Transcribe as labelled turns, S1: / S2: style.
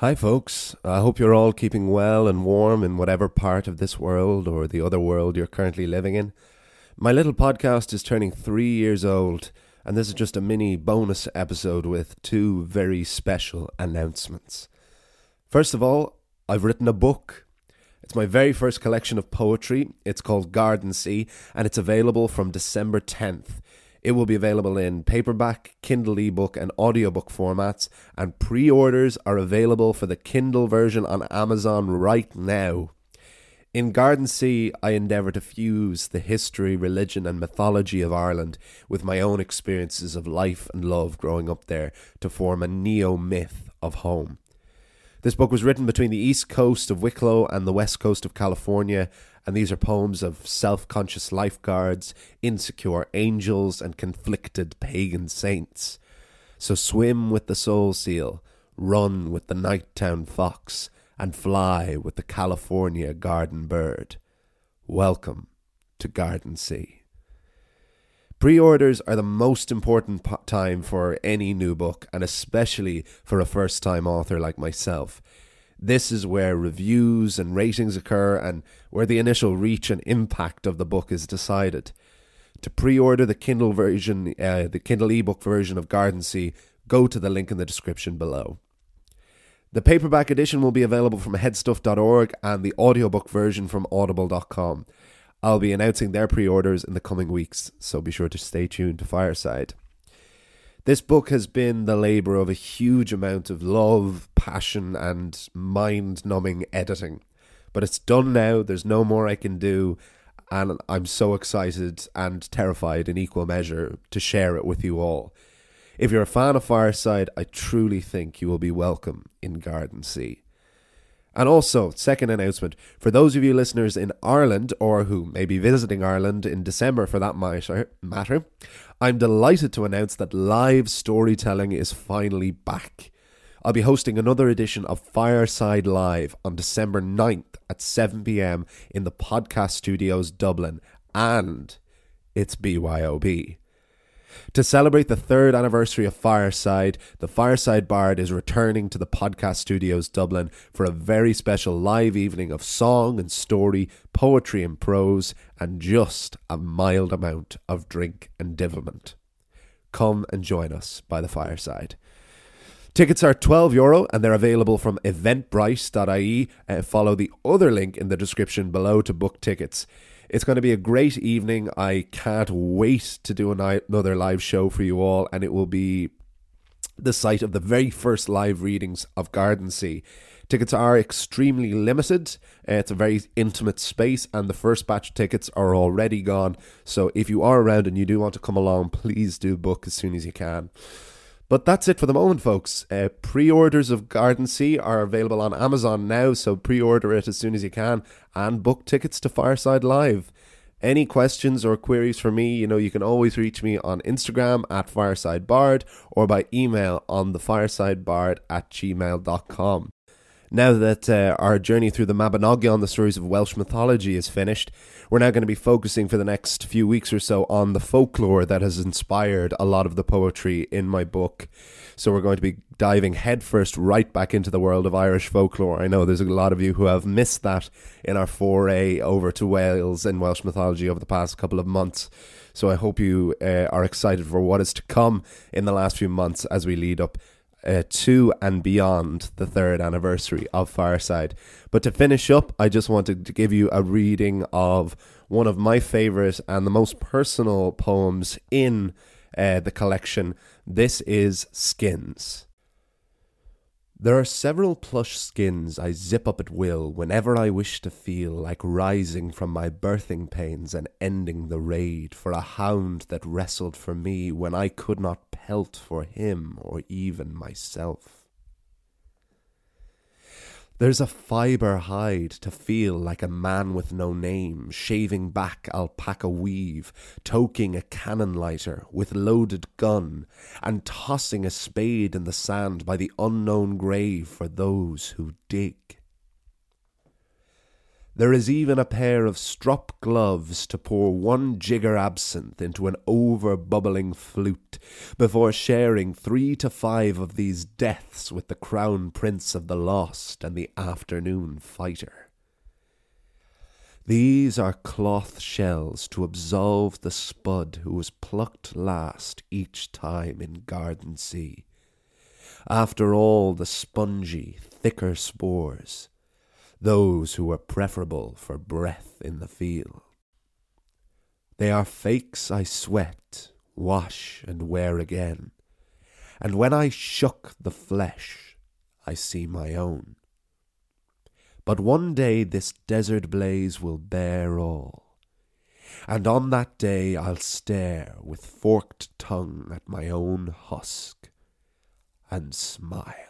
S1: Hi, folks. I hope you're all keeping well and warm in whatever part of this world or the other world you're currently living in. My little podcast is turning three years old, and this is just a mini bonus episode with two very special announcements. First of all, I've written a book. It's my very first collection of poetry. It's called Gardensea, and it's available from December 10th. It will be available in paperback, Kindle ebook, and audiobook formats, and pre orders are available for the Kindle version on Amazon right now. In Gardensea, I endeavour to fuse the history, religion, and mythology of Ireland with my own experiences of life and love growing up there to form a neo myth of home. This book was written between the east coast of Wicklow and the west coast of California, and these are poems of self conscious lifeguards, insecure angels, and conflicted pagan saints. So swim with the soul seal, run with the night town fox and fly with the California garden bird. Welcome to Gardensea. Pre orders are the most important po- time for any new book, and especially for a first time author like myself. This is where reviews and ratings occur and where the initial reach and impact of the book is decided. To pre order the Kindle version, uh, the Kindle ebook version of Gardensea, go to the link in the description below. The paperback edition will be available from headstuff.org and the audiobook version from audible.com. I'll be announcing their pre orders in the coming weeks, so be sure to stay tuned to Fireside. This book has been the labour of a huge amount of love, passion, and mind numbing editing. But it's done now, there's no more I can do, and I'm so excited and terrified in equal measure to share it with you all. If you're a fan of Fireside, I truly think you will be welcome in Gardensea. And also, second announcement for those of you listeners in Ireland or who may be visiting Ireland in December for that matter, I'm delighted to announce that live storytelling is finally back. I'll be hosting another edition of Fireside Live on December 9th at 7 pm in the Podcast Studios Dublin, and it's BYOB. To celebrate the third anniversary of Fireside, the Fireside Bard is returning to the Podcast Studios Dublin for a very special live evening of song and story, poetry and prose, and just a mild amount of drink and divilment. Come and join us by the fireside. Tickets are 12 euro and they're available from eventbrite.ie. Uh, follow the other link in the description below to book tickets. It's going to be a great evening. I can't wait to do another live show for you all, and it will be the site of the very first live readings of Gardensea. Tickets are extremely limited. Uh, it's a very intimate space, and the first batch of tickets are already gone. So if you are around and you do want to come along, please do book as soon as you can. But that's it for the moment, folks. Uh, pre orders of Gardensea are available on Amazon now, so pre order it as soon as you can and book tickets to Fireside Live. Any questions or queries for me, you know, you can always reach me on Instagram at firesidebard or by email on the thefiresidebard at gmail.com. Now that uh, our journey through the Mabinogion, the stories of Welsh mythology, is finished, we're now going to be focusing for the next few weeks or so on the folklore that has inspired a lot of the poetry in my book. So we're going to be diving headfirst right back into the world of Irish folklore. I know there's a lot of you who have missed that in our foray over to Wales and Welsh mythology over the past couple of months. So I hope you uh, are excited for what is to come in the last few months as we lead up uh, to and beyond the third anniversary of Fireside. But to finish up, I just wanted to give you a reading of one of my favourite and the most personal poems in uh, the collection. This is Skins. There are several plush skins I zip up at will whenever I wish to feel like rising from my birthing pains and ending the raid for a hound that wrestled for me when I could not pelt for him or even myself. There's a fibre hide to feel like a man with no name, shaving back alpaca weave, toking a cannon lighter with loaded gun, and tossing a spade in the sand by the unknown grave for those who dig. There is even a pair of strop gloves to pour one jigger absinthe into an over bubbling flute before sharing three to five of these deaths with the crown prince of the lost and the afternoon fighter. These are cloth shells to absolve the spud who was plucked last each time in Gardensea. After all the spongy, thicker spores, those who were preferable for breath in the field. They are fakes I sweat, wash, and wear again, and when I shook the flesh, I see my own. But one day this desert blaze will bear all, and on that day I'll stare with forked tongue at my own husk and smile.